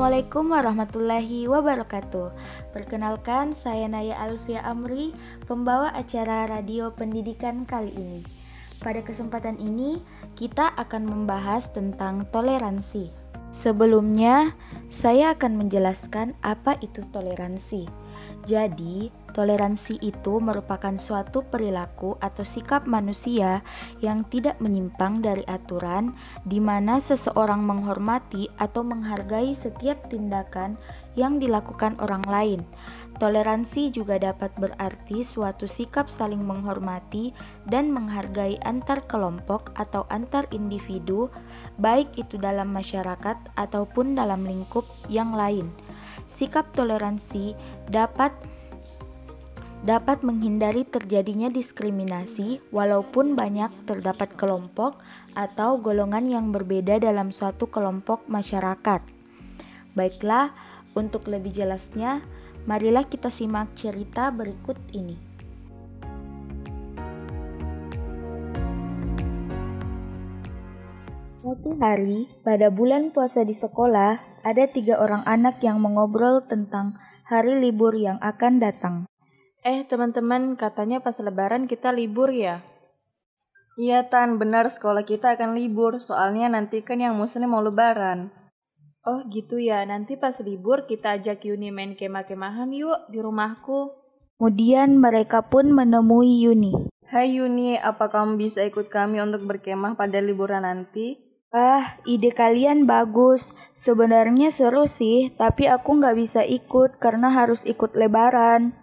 Assalamualaikum warahmatullahi wabarakatuh. Perkenalkan, saya Naya Alfia Amri, pembawa acara radio pendidikan kali ini. Pada kesempatan ini, kita akan membahas tentang toleransi. Sebelumnya, saya akan menjelaskan apa itu toleransi. Jadi, toleransi itu merupakan suatu perilaku atau sikap manusia yang tidak menyimpang dari aturan, di mana seseorang menghormati atau menghargai setiap tindakan yang dilakukan orang lain. Toleransi juga dapat berarti suatu sikap saling menghormati dan menghargai antar kelompok atau antar individu, baik itu dalam masyarakat ataupun dalam lingkup yang lain. Sikap toleransi dapat dapat menghindari terjadinya diskriminasi walaupun banyak terdapat kelompok atau golongan yang berbeda dalam suatu kelompok masyarakat. Baiklah, untuk lebih jelasnya, marilah kita simak cerita berikut ini. Suatu hari, pada bulan puasa di sekolah, ada tiga orang anak yang mengobrol tentang hari libur yang akan datang. Eh, teman-teman, katanya pas lebaran kita libur ya? Iya, Tan, benar sekolah kita akan libur, soalnya nanti kan yang muslim mau lebaran. Oh gitu ya, nanti pas libur kita ajak Yuni main kemah-kemahan yuk di rumahku. Kemudian mereka pun menemui Yuni. Hai Yuni, apa kamu bisa ikut kami untuk berkemah pada liburan nanti? Ah, ide kalian bagus. Sebenarnya seru sih, tapi aku nggak bisa ikut karena harus ikut lebaran.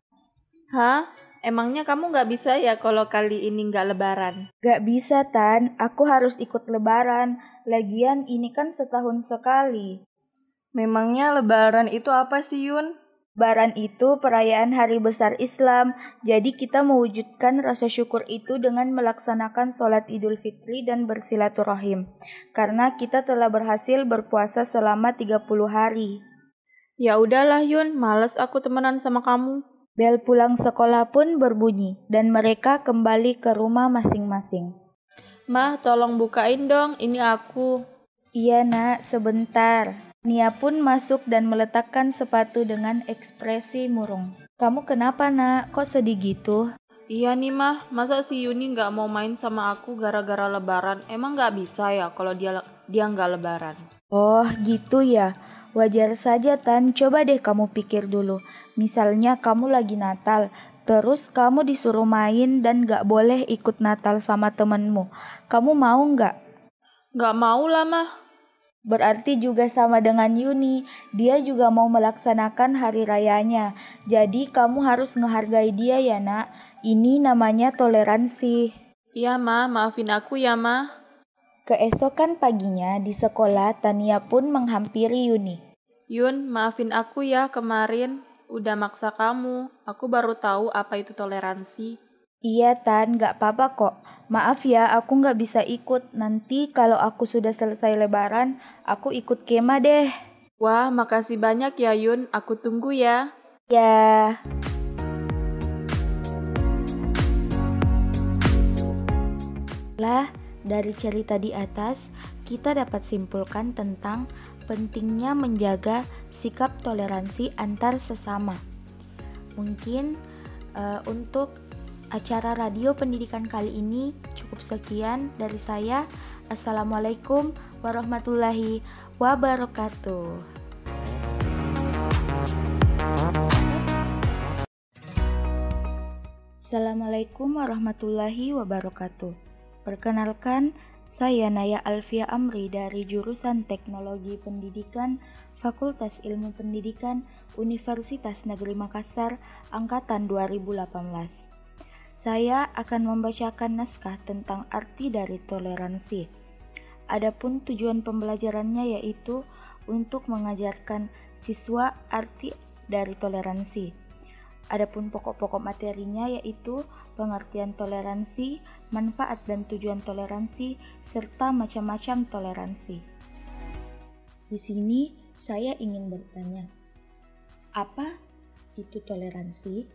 Hah? Emangnya kamu nggak bisa ya kalau kali ini nggak lebaran? Gak bisa, Tan. Aku harus ikut lebaran. Lagian ini kan setahun sekali. Memangnya lebaran itu apa sih, Yun? Lebaran itu perayaan hari besar Islam, jadi kita mewujudkan rasa syukur itu dengan melaksanakan sholat idul fitri dan bersilaturahim. Karena kita telah berhasil berpuasa selama 30 hari. Ya udahlah Yun, males aku temenan sama kamu. Bel pulang sekolah pun berbunyi, dan mereka kembali ke rumah masing-masing. Mah, tolong bukain dong, ini aku. Iya nak, sebentar. Nia pun masuk dan meletakkan sepatu dengan ekspresi murung. Kamu kenapa nak? Kok sedih gitu? Iya nih mah, masa si Yuni nggak mau main sama aku gara-gara lebaran? Emang nggak bisa ya kalau dia dia nggak lebaran? Oh gitu ya. Wajar saja Tan, coba deh kamu pikir dulu. Misalnya kamu lagi Natal, terus kamu disuruh main dan gak boleh ikut Natal sama temenmu. Kamu mau nggak? Nggak mau lah mah. Berarti juga sama dengan Yuni, dia juga mau melaksanakan hari rayanya. Jadi kamu harus ngehargai dia ya nak. Ini namanya toleransi. Iya ma, maafin aku ya ma. Keesokan paginya di sekolah Tania pun menghampiri Yuni. Yun, maafin aku ya kemarin udah maksa kamu. Aku baru tahu apa itu toleransi. Iya Tan, gak apa-apa kok. Maaf ya, aku gak bisa ikut. Nanti kalau aku sudah selesai lebaran, aku ikut kema deh. Wah, makasih banyak ya Yun. Aku tunggu ya. Ya. Lah, dari cerita di atas, kita dapat simpulkan tentang pentingnya menjaga sikap toleransi antar sesama. Mungkin uh, untuk acara radio pendidikan kali ini cukup sekian dari saya. Assalamualaikum warahmatullahi wabarakatuh. Assalamualaikum warahmatullahi wabarakatuh. Perkenalkan, saya Naya Alfia Amri dari jurusan Teknologi Pendidikan Fakultas Ilmu Pendidikan Universitas Negeri Makassar angkatan 2018. Saya akan membacakan naskah tentang arti dari toleransi. Adapun tujuan pembelajarannya yaitu untuk mengajarkan siswa arti dari toleransi. Adapun pokok-pokok materinya yaitu pengertian toleransi, manfaat dan tujuan toleransi, serta macam-macam toleransi. Di sini saya ingin bertanya, apa itu toleransi?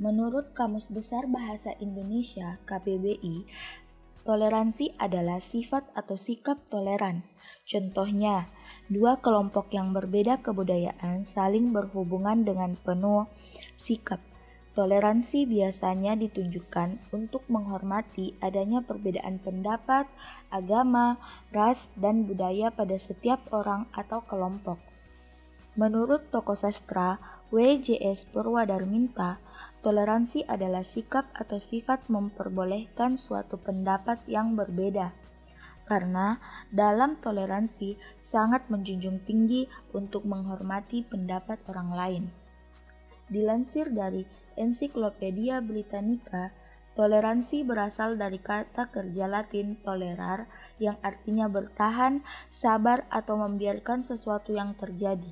Menurut Kamus Besar Bahasa Indonesia KBBI, toleransi adalah sifat atau sikap toleran. Contohnya, Dua kelompok yang berbeda kebudayaan saling berhubungan dengan penuh sikap. Toleransi biasanya ditunjukkan untuk menghormati adanya perbedaan pendapat, agama, ras, dan budaya pada setiap orang atau kelompok. Menurut tokoh sastra WJS Purwadarminta, toleransi adalah sikap atau sifat memperbolehkan suatu pendapat yang berbeda karena dalam toleransi sangat menjunjung tinggi untuk menghormati pendapat orang lain. Dilansir dari Ensiklopedia Britannica, toleransi berasal dari kata kerja Latin tolerar yang artinya bertahan, sabar, atau membiarkan sesuatu yang terjadi.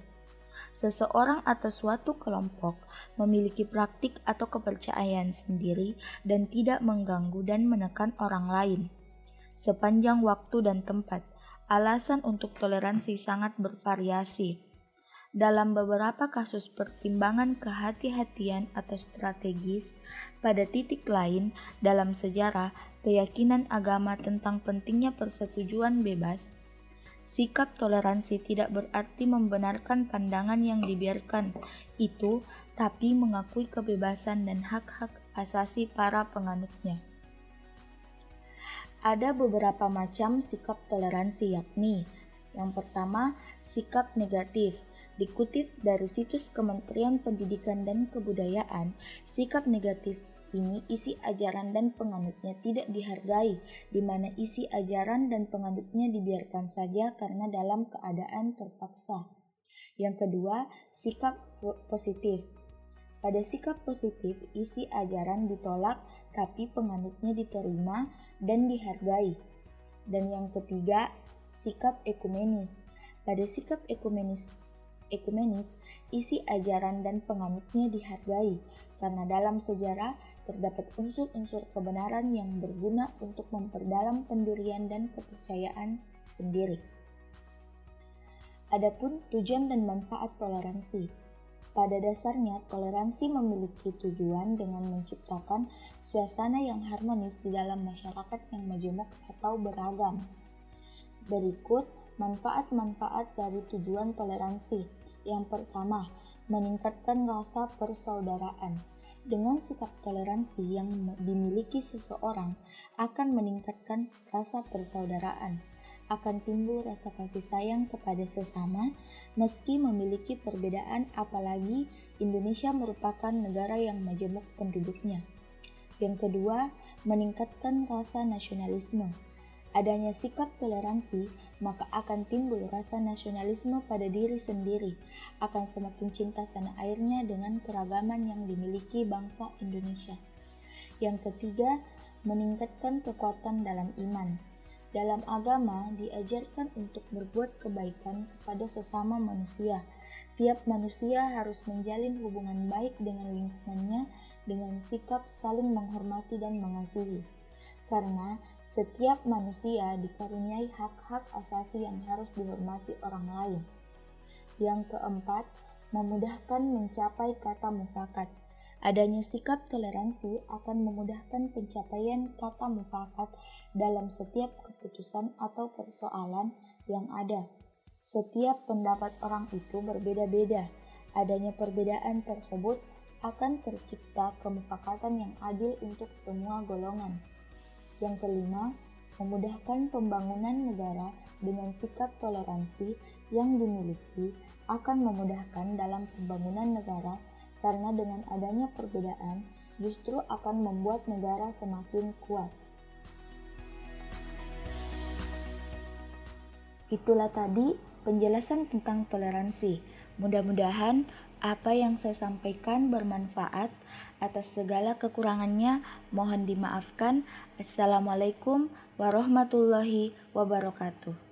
Seseorang atau suatu kelompok memiliki praktik atau kepercayaan sendiri dan tidak mengganggu dan menekan orang lain sepanjang waktu dan tempat. Alasan untuk toleransi sangat bervariasi. Dalam beberapa kasus pertimbangan kehati-hatian atau strategis, pada titik lain dalam sejarah, keyakinan agama tentang pentingnya persetujuan bebas Sikap toleransi tidak berarti membenarkan pandangan yang dibiarkan itu, tapi mengakui kebebasan dan hak-hak asasi para penganutnya. Ada beberapa macam sikap toleransi yakni yang pertama, sikap negatif. Dikutip dari situs Kementerian Pendidikan dan Kebudayaan, sikap negatif ini isi ajaran dan penganutnya tidak dihargai, di mana isi ajaran dan penganutnya dibiarkan saja karena dalam keadaan terpaksa. Yang kedua, sikap positif. Pada sikap positif, isi ajaran ditolak tapi penganutnya diterima dan dihargai. Dan yang ketiga, sikap ekumenis. Pada sikap ekumenis, ekumenis, isi ajaran dan penganutnya dihargai karena dalam sejarah terdapat unsur-unsur kebenaran yang berguna untuk memperdalam pendirian dan kepercayaan sendiri. Adapun tujuan dan manfaat toleransi, pada dasarnya, toleransi memiliki tujuan dengan menciptakan suasana yang harmonis di dalam masyarakat yang majemuk atau beragam. Berikut manfaat-manfaat dari tujuan toleransi. Yang pertama, meningkatkan rasa persaudaraan. Dengan sikap toleransi yang dimiliki seseorang akan meningkatkan rasa persaudaraan akan timbul rasa kasih sayang kepada sesama meski memiliki perbedaan apalagi Indonesia merupakan negara yang majemuk penduduknya. Yang kedua, meningkatkan rasa nasionalisme. Adanya sikap toleransi, maka akan timbul rasa nasionalisme pada diri sendiri, akan semakin cinta tanah airnya dengan keragaman yang dimiliki bangsa Indonesia. Yang ketiga, meningkatkan kekuatan dalam iman dalam agama diajarkan untuk berbuat kebaikan kepada sesama manusia. Tiap manusia harus menjalin hubungan baik dengan lingkungannya dengan sikap saling menghormati dan mengasihi. Karena setiap manusia dikaruniai hak-hak asasi yang harus dihormati orang lain. Yang keempat, memudahkan mencapai kata mufakat. Adanya sikap toleransi akan memudahkan pencapaian kata mufakat dalam setiap keputusan atau persoalan yang ada. Setiap pendapat orang itu berbeda-beda. Adanya perbedaan tersebut akan tercipta kemufakatan yang adil untuk semua golongan. Yang kelima, memudahkan pembangunan negara dengan sikap toleransi yang dimiliki akan memudahkan dalam pembangunan negara karena dengan adanya perbedaan justru akan membuat negara semakin kuat. Itulah tadi penjelasan tentang toleransi. Mudah-mudahan apa yang saya sampaikan bermanfaat. Atas segala kekurangannya, mohon dimaafkan. Assalamualaikum warahmatullahi wabarakatuh.